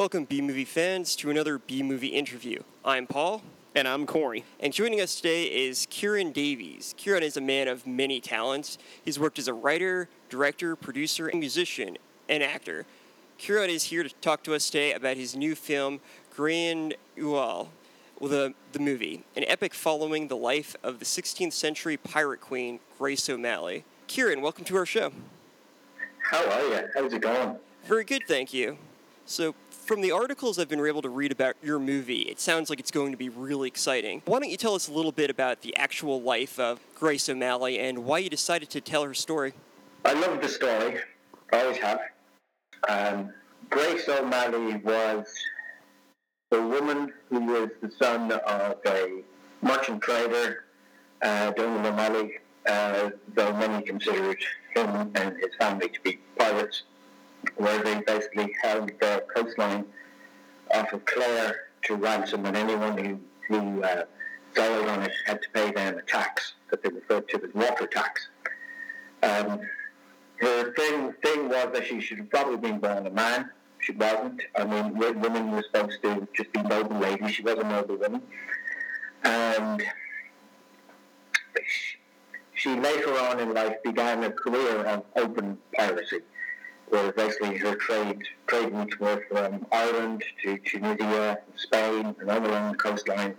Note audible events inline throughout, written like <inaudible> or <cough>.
Welcome, B movie fans, to another B movie interview. I'm Paul. And I'm Corey. And joining us today is Kieran Davies. Kieran is a man of many talents. He's worked as a writer, director, producer, and musician, and actor. Kieran is here to talk to us today about his new film, Grand Ual, the, the movie, an epic following the life of the 16th century pirate queen, Grace O'Malley. Kieran, welcome to our show. How are you? How's it going? Very good, thank you. So, from the articles I've been able to read about your movie, it sounds like it's going to be really exciting. Why don't you tell us a little bit about the actual life of Grace O'Malley and why you decided to tell her story? I love the story. I always have. Um, Grace O'Malley was a woman who was the son of a merchant trader, uh, Donald O'Malley, uh, though many considered him and his family to be pirates where they basically held the coastline off of Clare to ransom, and anyone who, who uh, on it had to pay them a tax that they referred to as water tax. Um, her thing, thing was that she should have probably been born a man. She wasn't. I mean, women were supposed to just be noble ladies. She was a noble woman. And she, she later on in life began a career of open piracy where basically her trade trade routes were from Ireland to Tunisia, Spain, and all along the coastline.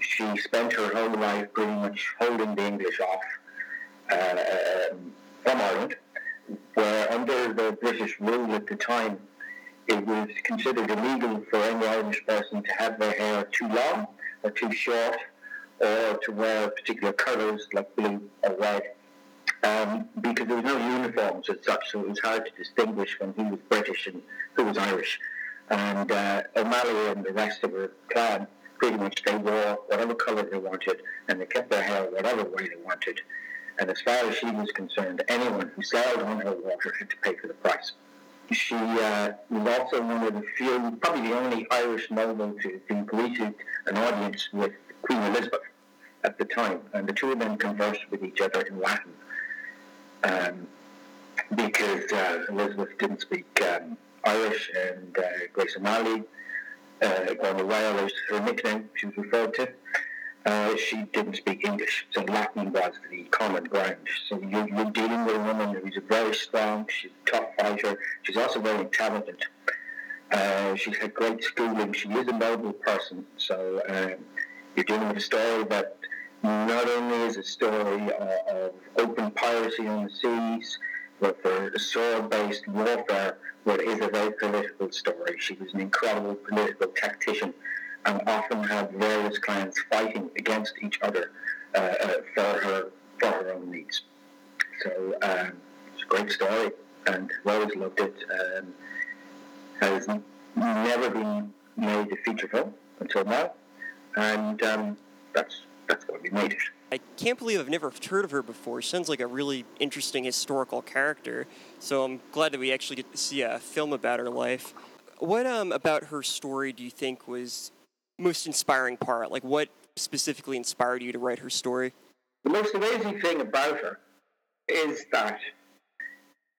She spent her whole life pretty much holding the English off uh, from Ireland, where under the British rule at the time, it was considered illegal for any Irish person to have their hair too long or too short, or to wear particular colours like blue or red um, because there was no uniforms as such, so it was hard to distinguish when who was British and who was Irish. And uh, O'Malley and the rest of her clan, pretty much they wore whatever colour they wanted, and they kept their hair whatever way they wanted. And as far as she was concerned, anyone who sailed on her water had to pay for the price. She uh, was also one of the few, probably the only Irish noble to be greeted an audience with Queen Elizabeth at the time, and the two of them conversed with each other in Latin um, because uh, Elizabeth didn't speak um, Irish and uh, Grace O'Malley, uh, Whale her nickname she was referred to. Uh, she didn't speak English, so Latin was the common ground. So you're, you're dealing with a woman who's very strong, she's a tough fighter, she's also very talented. Uh, she's had great schooling, she is a noble person, so um, you're dealing with a story that not only is a story uh, of open piracy on the seas, but for a sword-based warfare, but is a very political story. She was an incredible political tactician and often had various clans fighting against each other uh, uh, for her for her own needs. So um, it's a great story, and I've always loved it. Um, has never been made a feature film until now, and um, that's that's why we made it. I can't believe I've never heard of her before. She sounds like a really interesting historical character. So I'm glad that we actually get to see a film about her life. What um, about her story do you think was most inspiring part? Like, what specifically inspired you to write her story? The most amazing thing about her is that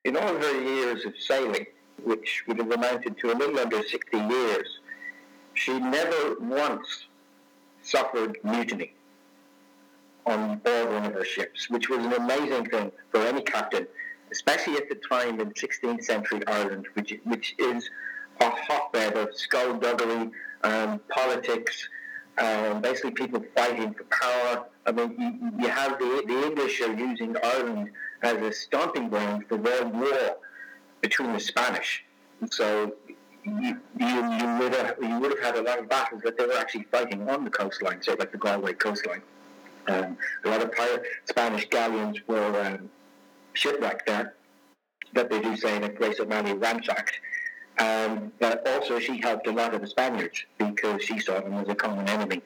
in all of her years of sailing, which would have amounted to a little under 60 years, she never once suffered mutiny on board one of her ships, which was an amazing thing for any captain, especially at the time in 16th century Ireland, which, which is a hotbed of skullduggery, um, politics, um, basically people fighting for power. I mean, you, you have the, the English are using Ireland as a stomping ground for their war between the Spanish. So you, you, you, would have, you would have had a lot of battles that they were actually fighting on the coastline, so like the Galway coastline. Um, a lot of pirate Spanish galleons were um, shipwrecked there, but they do say that Grace O'Malley ransacked. Um, but also, she helped a lot of the Spaniards because she saw them as a common enemy,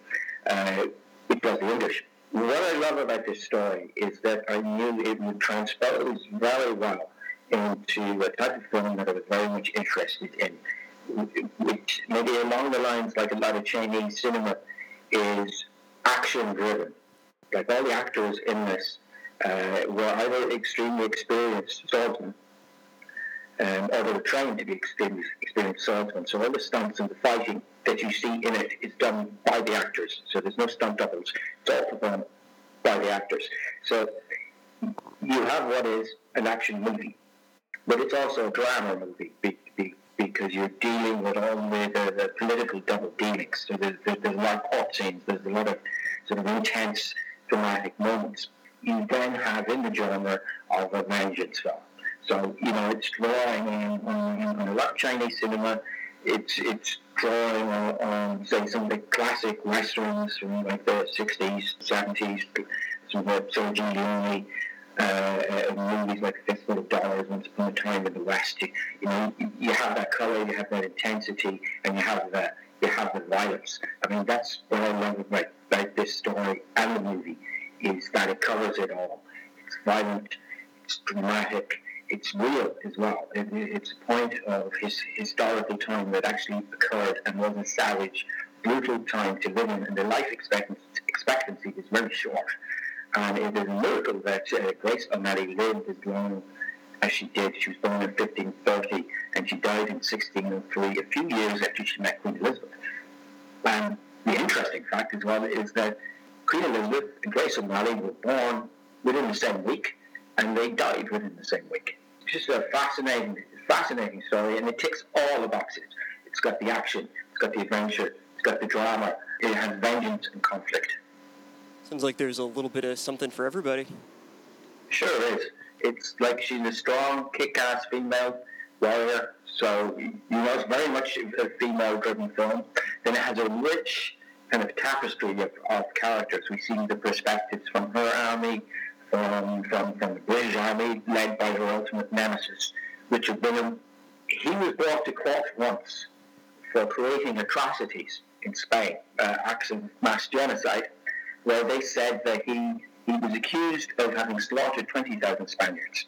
uh, which was the English. What I love about this story is that I knew it would transpose very well into a type of film that I was very much interested in, which maybe along the lines like a lot of Chinese cinema is action driven like all the actors in this uh, were either extremely experienced swordsmen um, or they were trained to be experienced, experienced swordsmen. So all the stunts and the fighting that you see in it is done by the actors. So there's no stunt doubles. It's all performed by the actors. So you have what is an action movie, but it's also a drama movie because you're dealing with all the, the, the political double dealings. So there's, there's, a lot of court scenes. There's a lot of sort of intense dramatic moments. You then have in the genre of a vengeance film. So, you know, it's drawing on, on, on a lot of Chinese cinema. It's, it's drawing on, on, say, some of the classic westerns from like the 60s, 70s, some of the Sergio Leone, uh, uh, movies like Fistful of Dollars, Once Upon a Time in the West. You, you know, you, have that color, you have that intensity, and you have the you have the violence. I mean, that's what I love about, about this story and the movie is that it covers it all. It's violent, it's dramatic, it's real as well. It, it's a point of his historical time that actually occurred and was a savage, brutal time to live in, and the life expectancy, expectancy is very short. And it is a miracle that uh, Grace O'Malley lived as long as she did. She was born in 1530 and she died in 1603, a few years after she met Queen Elizabeth. And the interesting fact as well is that Queen Elizabeth and Grace O'Malley were born within the same week and they died within the same week. It's just a fascinating, fascinating story and it ticks all the boxes. It's got the action, it's got the adventure, it's got the drama, it has vengeance and conflict. Sounds like there's a little bit of something for everybody. Sure is. It's like she's a strong, kick-ass female warrior. So you know, it's very much a female-driven film. Then it has a rich kind of tapestry of, of characters. We see the perspectives from her army, from, from from the British army, led by her ultimate nemesis, Richard Bingham. He was brought to court once for creating atrocities in Spain, uh, acts of mass genocide where they said that he, he was accused of having slaughtered 20,000 Spaniards.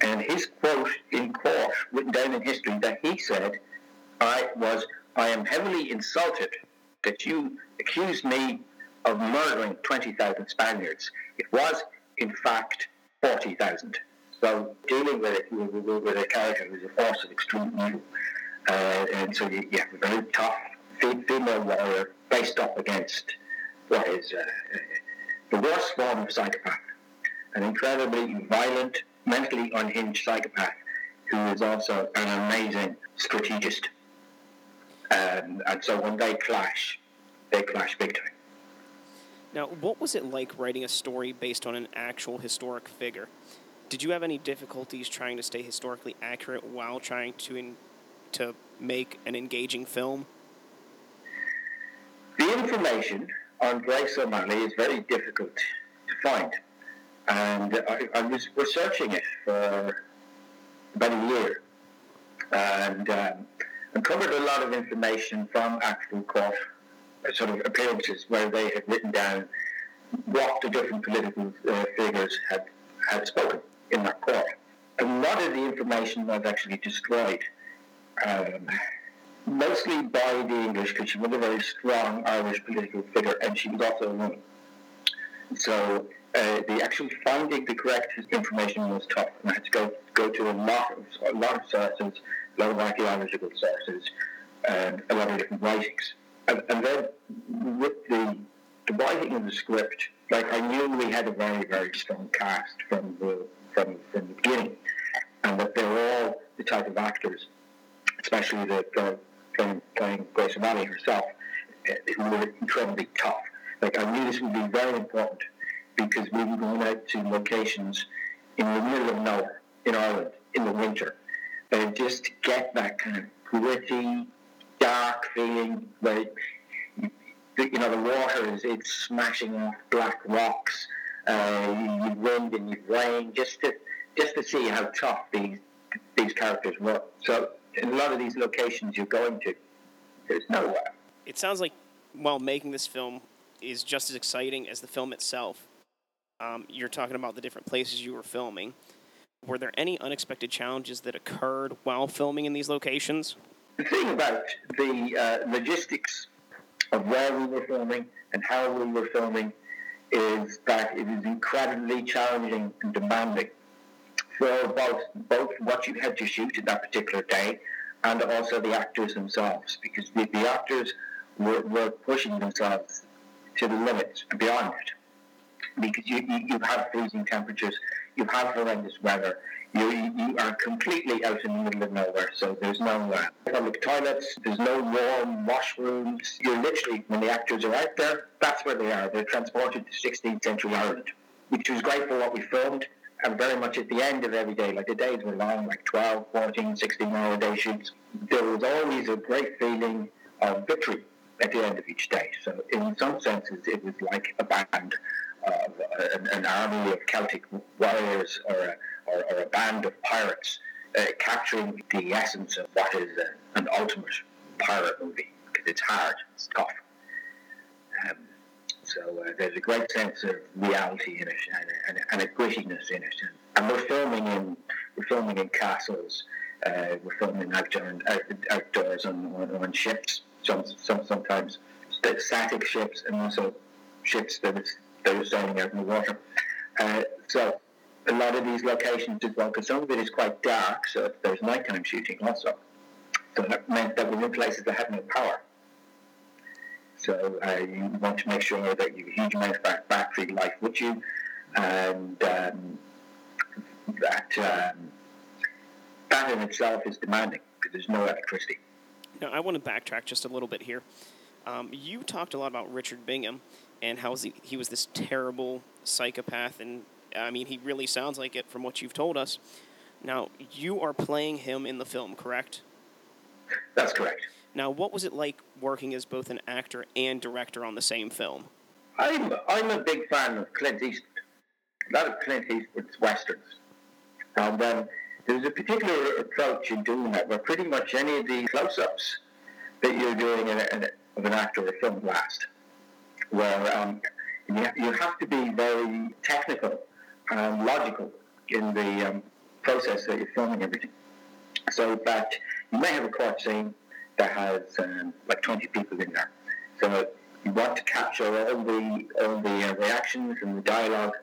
And his quote in court, written down in history, that he said, I was, I am heavily insulted that you accused me of murdering 20,000 Spaniards. It was, in fact, 40,000. So dealing with it with, a character who's a force of extreme evil. Uh, and so you, a very tough female warrior faced up against what is uh, the worst form of psychopath, an incredibly violent, mentally unhinged psychopath who is also an amazing strategist. Um, and so when they clash, they clash big time. Now, what was it like writing a story based on an actual historic figure? Did you have any difficulties trying to stay historically accurate while trying to in, to make an engaging film? The information Grace O'Malley is very difficult to find. And I, I was researching it for about a year and um, uncovered a lot of information from actual court sort of appearances where they had written down what the different political uh, figures had, had spoken in that court. and A lot of the information was actually destroyed. Um, mostly by the English because she was a very strong Irish political figure and she was also a woman. So uh, the actual finding the correct information was tough, and I had to go go to a lot of a lot of sources, a lot of archaeological sources, and a lot of different writings. And, and then with the the writing of the script, like I knew we had a very very strong cast from the from from the beginning, and that they were all the type of actors, especially the, the playing, Grace O'Malley herself, eh, who were incredibly tough. Like I knew this would be very important because we were going out to locations in the middle of nowhere in Ireland in the winter, and just to get that kind of gritty, dark feeling where you know the water is it's smashing off black rocks. Uh, you wind and you rain just to just to see how tough these these characters were. So in a lot of these locations you're going to, there's nowhere. It sounds like while making this film is just as exciting as the film itself. Um, you're talking about the different places you were filming. Were there any unexpected challenges that occurred while filming in these locations? The thing about the uh, logistics of where we were filming and how we were filming is that it is incredibly challenging and demanding both both what you had to shoot in that particular day and also the actors themselves because the, the actors were, were pushing themselves to the limits beyond it because you, you, you have freezing temperatures, you have horrendous weather, you, you are completely out in the middle of nowhere, so there's no uh, public toilets, there's no warm washrooms. You're literally, when the actors are out there, that's where they are. They're transported to 16th century Ireland, which was great for what we filmed and very much at the end of every day. Like the days were long, like 12, 14, 16 hour day shoots. There was always a great feeling of victory at the end of each day. So in some senses, it was like a band of an, an army of Celtic warriors or a, or, or a band of pirates uh, capturing the essence of what is a, an ultimate pirate movie because it's hard, it's tough. Um, so uh, there's a great sense of reality in it and, and, and a grittiness in it. And, and, we're filming in we're filming in castles. Uh, we're filming outdoor, outdoors on, on, on ships. Some, some sometimes static ships and also ships that is they were sailing out in the water. Uh, so a lot of these locations as well, because some of it is quite dark, so there's nighttime shooting also. So that meant that we were in places that had no power. So uh, you want to make sure that you have a huge amount of battery life with you, and um, that um, that in itself is demanding because there's no electricity. Now I want to backtrack just a little bit here. Um, you talked a lot about Richard Bingham and how he, he was this terrible psychopath, and I mean, he really sounds like it from what you've told us. Now, you are playing him in the film, correct? That's correct. Now, what was it like working as both an actor and director on the same film? I'm, I'm a big fan of Clint Eastwood. A lot of Clint Eastwood's westerns. And um, there's a particular approach in doing that where pretty much any of the close ups that you're doing in a, in a, of an actor or film last where um, you, you have to be very technical and logical in the um, process that you're filming everything. So that you may have a court scene that has um, like 20 people in there. So you want to capture all the all the uh, reactions and the dialogue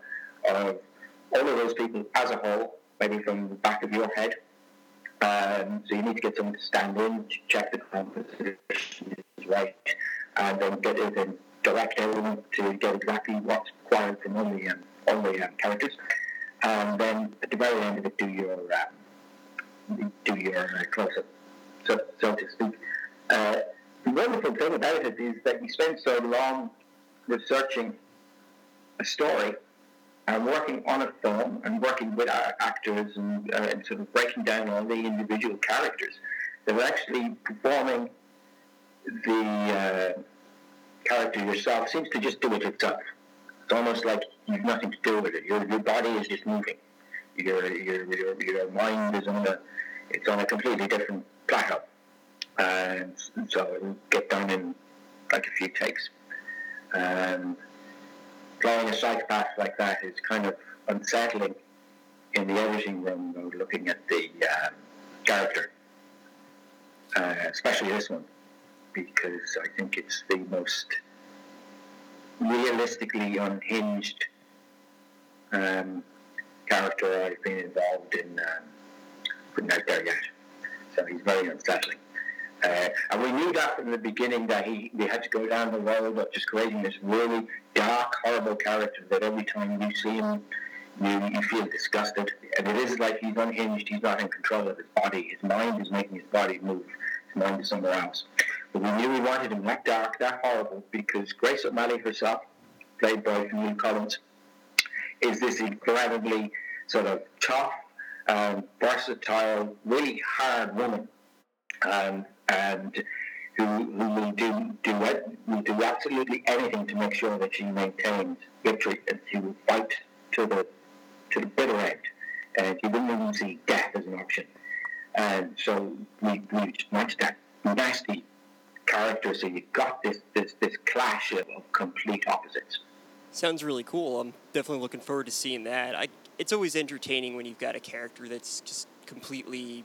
of all of those people as a whole, maybe from the back of your head. Um, so you need to get someone to stand in, to check the composition is right, and then get it in direct everyone to get exactly what's required from all the um, all the um, characters, and then at the very end of it, do your um, do your uh, close up, so, so to speak. Uh, the wonderful thing about it is that you spend so long researching a story and working on a film and working with our actors and, uh, and sort of breaking down all the individual characters that are actually performing the uh, character yourself seems to just do it itself. It's almost like you've nothing to do with it. Your, your body is just moving. Your, your, your, your mind is on a, it's on a completely different plateau. And so it'll get done in like a few takes. And drawing a psychopath like that is kind of unsettling in the editing room looking at the um, character, uh, especially this one because I think it's the most realistically unhinged um, character I've been involved in um, putting out there yet. So he's very unsettling. Uh, and we knew that from the beginning that he we had to go down the road of just creating this really dark, horrible character that every time you see him, you, you feel disgusted. And it is like he's unhinged, he's not in control of his body. His mind is making his body move. His mind is somewhere else. But we knew we wanted him that dark, that horrible, because Grace O'Malley herself, played by Louise Collins, is this incredibly sort of tough, um, versatile, really hard woman, um, and who, who will do do will do absolutely anything to make sure that she maintains victory, and she will fight to the to the bitter end, and she wouldn't even see death as an option. And so we, we wanted that nasty character, so you've got this this this clash of, of complete opposites. Sounds really cool. I'm definitely looking forward to seeing that. I, it's always entertaining when you've got a character that's just completely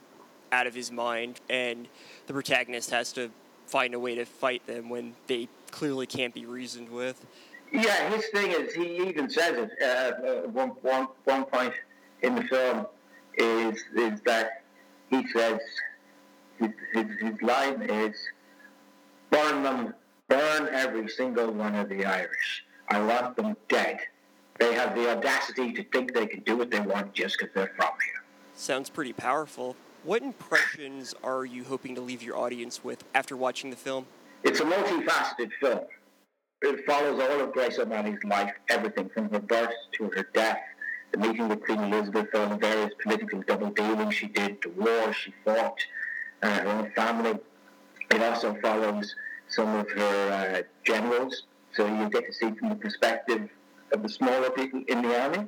out of his mind, and the protagonist has to find a way to fight them when they clearly can't be reasoned with. Yeah, his thing is he even says it uh, at one, one, one point in the film is is that he says his, his, his line is burn them, burn every single one of the Irish. I want them dead. They have the audacity to think they can do what they want just because they're from here. Sounds pretty powerful. What impressions are you hoping to leave your audience with after watching the film? It's a multifaceted film. It follows all of Grace O'Malley's life, everything from her birth to her death, the meeting with Queen Elizabeth, all the various political double dealings she did, the war she fought, uh, her own family. It also follows some of her uh, generals, so you get to see from the perspective of the smaller people in the army.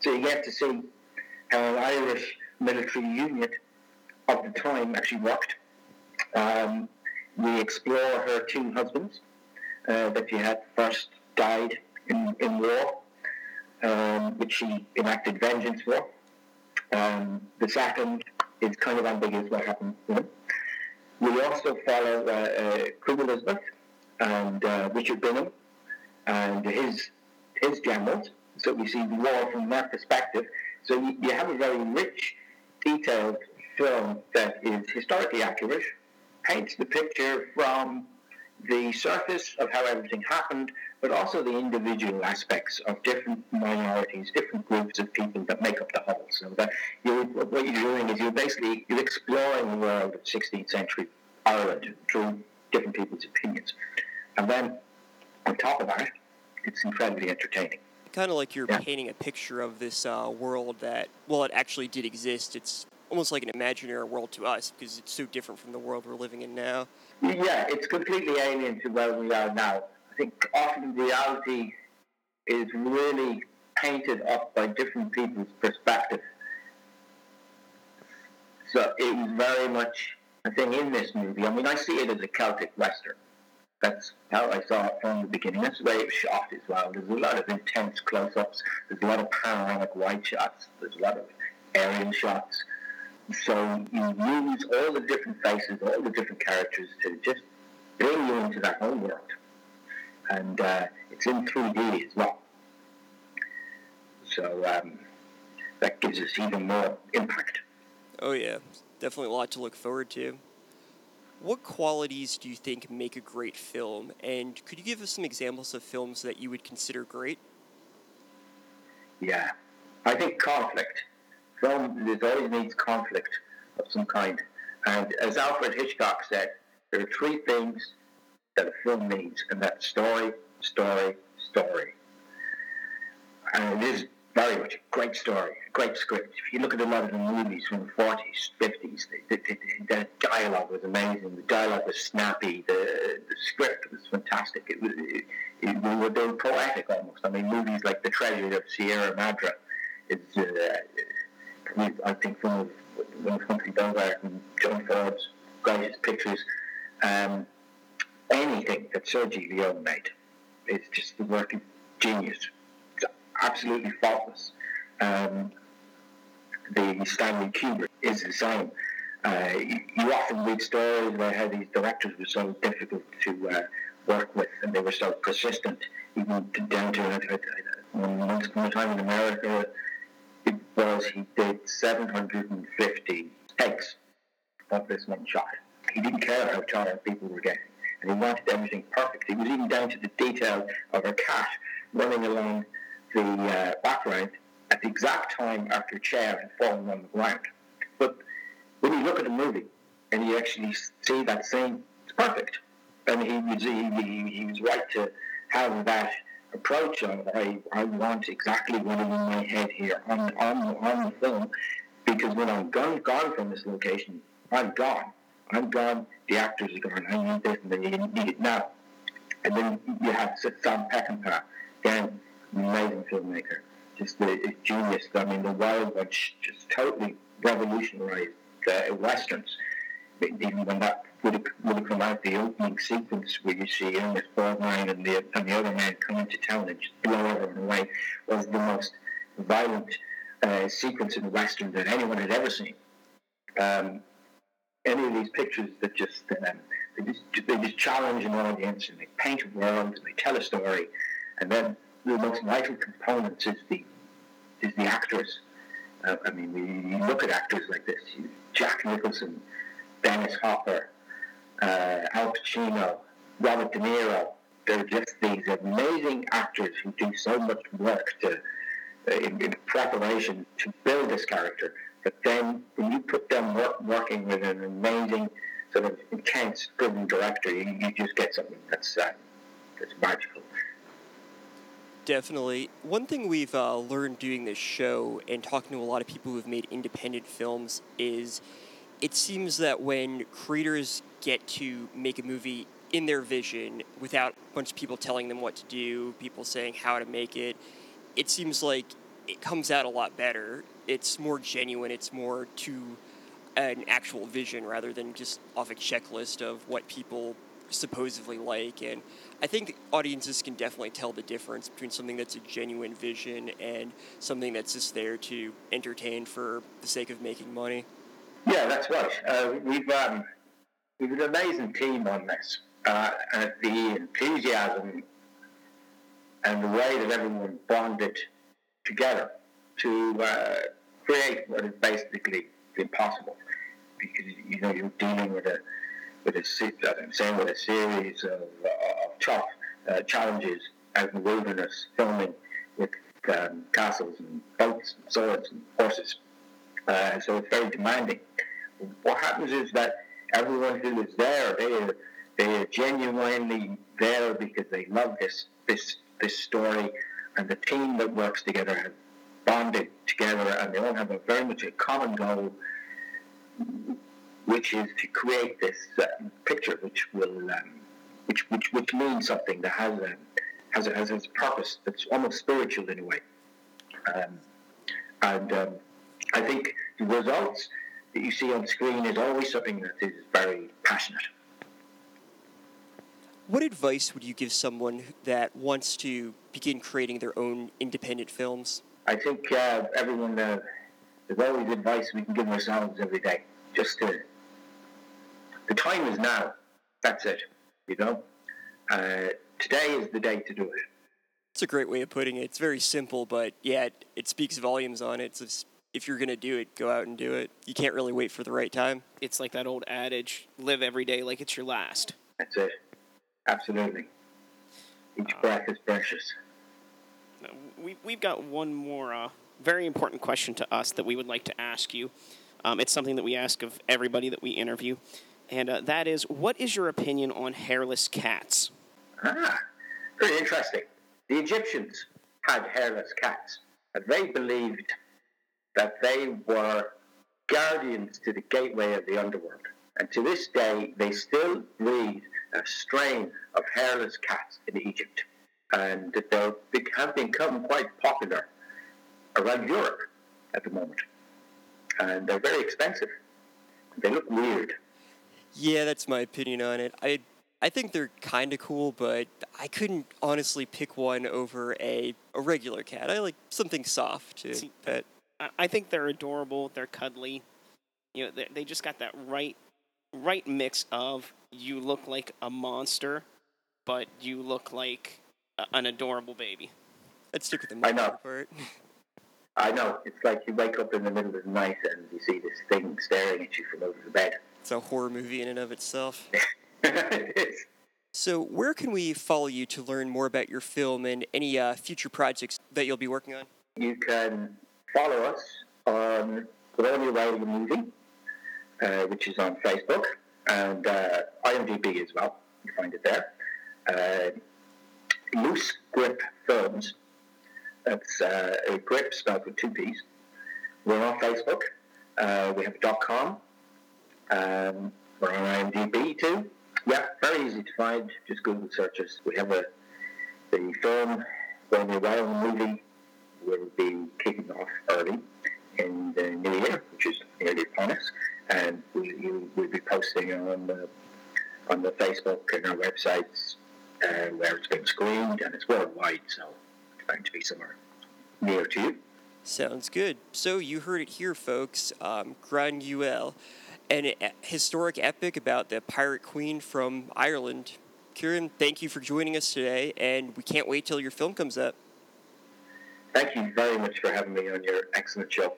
So you get to see how an Irish military unit of the time actually worked. Um, we explore her two husbands uh, that she had first died in, in war, um, which she enacted vengeance for. Um, the second is kind of ambiguous what happened to him. We also follow uh, uh, Elizabeth and uh, Richard Bingham and his his generals. So we see the war from that perspective. So you, you have a very rich, detailed film that is historically accurate, paints the picture from the surface of how everything happened, but also the individual aspects of different minorities, different groups of people that make up the whole. So that you, what you're doing is you're basically you're exploring the world of 16th century Ireland through different people's opinions, and then on top of that, it's incredibly entertaining. Kind of like you're Yeah. painting a picture of this uh, world that, well, it actually did exist. It's almost like an imaginary world to us because it's so different from the world we're living in now. Yeah, it's completely alien to where we are now. I think often reality is really painted up by different people's perspective. So it was very much a thing in this movie. I mean, I see it as a Celtic Western. That's how I saw it from the beginning. That's the way it was shot as well. There's a lot of intense close-ups. There's a lot of panoramic wide shots. There's a lot of aerial shots. So you use all the different faces, all the different characters to just bring you into that whole world. And uh, it's in 3D as well. So um, that gives us even more impact. Oh, yeah. Definitely a lot to look forward to. What qualities do you think make a great film? And could you give us some examples of films that you would consider great? Yeah. I think conflict. Film, there always needs conflict of some kind. And as Alfred Hitchcock said, there are three things that a film needs, and that's story, story, story. And it is very much a great story, a great script. If you look at a lot of the movies from the 40s, 50s, the, the, the, the dialogue was amazing. The dialogue was snappy. The, the script was fantastic. It was, it, it, they were poetic almost. I mean, movies like The Treasure of Sierra Madre is, uh, I think, one of one of Humphrey Bogart and John Ford's greatest pictures. Um, anything that Sergio Leone made is just the work of genius. Absolutely faultless. Um, the Stanley Kubrick is the same. Uh, you, often read stories about how these directors were so difficult to uh, work with and they were so persistent, even down to uh, once upon a time in America, it was he did 750 takes of this one shot. He didn't care how tired people were getting, and he wanted everything perfect. He was even down to the detail of a cat running along the uh, background at the exact time after chair had fallen on the ground. But when you look at the movie and you actually see that scene, it's perfect. And he was he, he, was right to have that approach of I, I want exactly what is in my head here on on on the film because when I'm gone gone from this location, I'm gone. I'm gone. The actors are gone. I need this and then you need it now. And then you have Sam Peckinpah, again, amazing filmmaker, just the genius. I mean, the Wild Bunch just totally revolutionized uh, westerns. Even when that would have, would have come out, the opening sequence where you see Ernest Borgnine and the and the other man come into town and just blow everyone away was the most violent uh, sequence in western that anyone had ever seen. Um, any of these pictures that just um, they just they just challenge an audience and they paint a world and they tell a story, and then the most vital component is the is the actors. Uh, I mean, we, you look at actors like this: Jack Nicholson, Dennis Hopper, uh, Al Pacino, Robert De Niro. They're just these amazing actors who do so much work to uh, in, in, preparation to build this character. But then when you put them work, working with an amazing, sort of intense, driven director, you, you just get something that's uh, that's magical. Definitely. One thing we've uh, learned doing this show and talking to a lot of people who've made independent films is it seems that when creators get to make a movie in their vision without a bunch of people telling them what to do, people saying how to make it, it seems like it comes out a lot better. It's more genuine, it's more to an actual vision rather than just off a checklist of what people supposedly like. And I think audiences can definitely tell the difference between something that's a genuine vision and something that's just there to entertain for the sake of making money. Yeah, that's right. Uh, we've um, we've an amazing team on this, uh, and the enthusiasm and the way that everyone bonded together to uh, create what is basically impossible, because you know you're dealing with a with a I'm saying with a series of, uh, of tough uh, challenges out in the wilderness, filming with um, castles and boats and swords and horses. Uh, so it's very demanding. What happens is that everyone who is there, they are, they are genuinely there because they love this this this story, and the team that works together has bonded together, and they all have a very much a common goal, which is to create this uh, picture, which will um, which, which which means something that has a has a, has a purpose that's almost spiritual in a way, um, and um, I think the results that you see on screen is always something that is very passionate. What advice would you give someone that wants to begin creating their own independent films? I think uh, everyone, uh, there's always advice we can give ourselves every day. Just to, the time is now. That's it. You know, uh, today is the day to do it. It's a great way of putting it. It's very simple, but yeah, it, it speaks volumes on it. It's if you're going to do it, go out and do it. You can't really wait for the right time. It's like that old adage live every day like it's your last. That's it. Absolutely. Each uh, breath is precious. We, we've got one more uh, very important question to us that we would like to ask you. Um, it's something that we ask of everybody that we interview, and uh, that is what is your opinion on hairless cats? Ah, very interesting. The Egyptians had hairless cats, and they believed that they were guardians to the gateway of the underworld. And to this day, they still breed a strain of hairless cats in Egypt. And they have become quite popular around Europe at the moment. And they're very expensive. They look weird. Yeah, that's my opinion on it. I I think they're kind of cool, but I couldn't honestly pick one over a, a regular cat. I like something soft to See, pet. I think they're adorable. They're cuddly. You know, they just got that right right mix of you look like a monster, but you look like a, an adorable baby. Let's stick with the I know. part. <laughs> I know. It's like you wake up in the middle of the night and you see this thing staring at you from over the bed. It's a horror movie in and of itself. <laughs> it is. So, where can we follow you to learn more about your film and any uh, future projects that you'll be working on? You can follow us on Colonial Writing Movie uh, which is on Facebook and uh, IMDb as well. You find it there. Uh, Loose Gripp Films. That's uh, a grip spelled with two P's. We're on Facebook. Uh, we have a .com. Um, we're on IMDb too. Yeah, very easy to find. Just Google searches. We have a the film when we're Wild movie will be kicking off early in the new year, which is nearly upon us and we, will be posting on the on the Facebook and our websites uh, where it's been screened, and it's worldwide, so it's going to be somewhere near to you. Sounds good. So you heard it here, folks. Um, an historic epic about the pirate queen from Ireland. Kieran, thank you for joining us today, and we can't wait till your film comes up. Thank you very much for having me on your excellent show.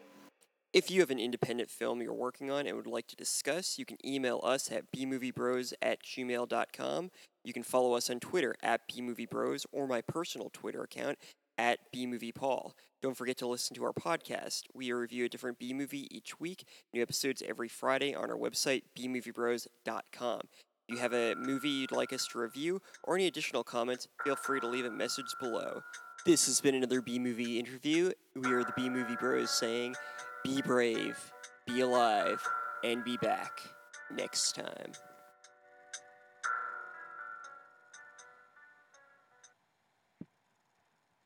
If you have an independent film you're working on and would like to discuss, you can email us at bmoviebros at gmail.com. You can follow us on Twitter at bmoviebros or my personal Twitter account at B Movie Paul. Don't forget to listen to our podcast. We review a different B movie each week, new episodes every Friday on our website, bmoviebros.com. If you have a movie you'd like us to review or any additional comments, feel free to leave a message below. This has been another B movie interview. We are the B Movie Bros saying, be brave, be alive, and be back next time.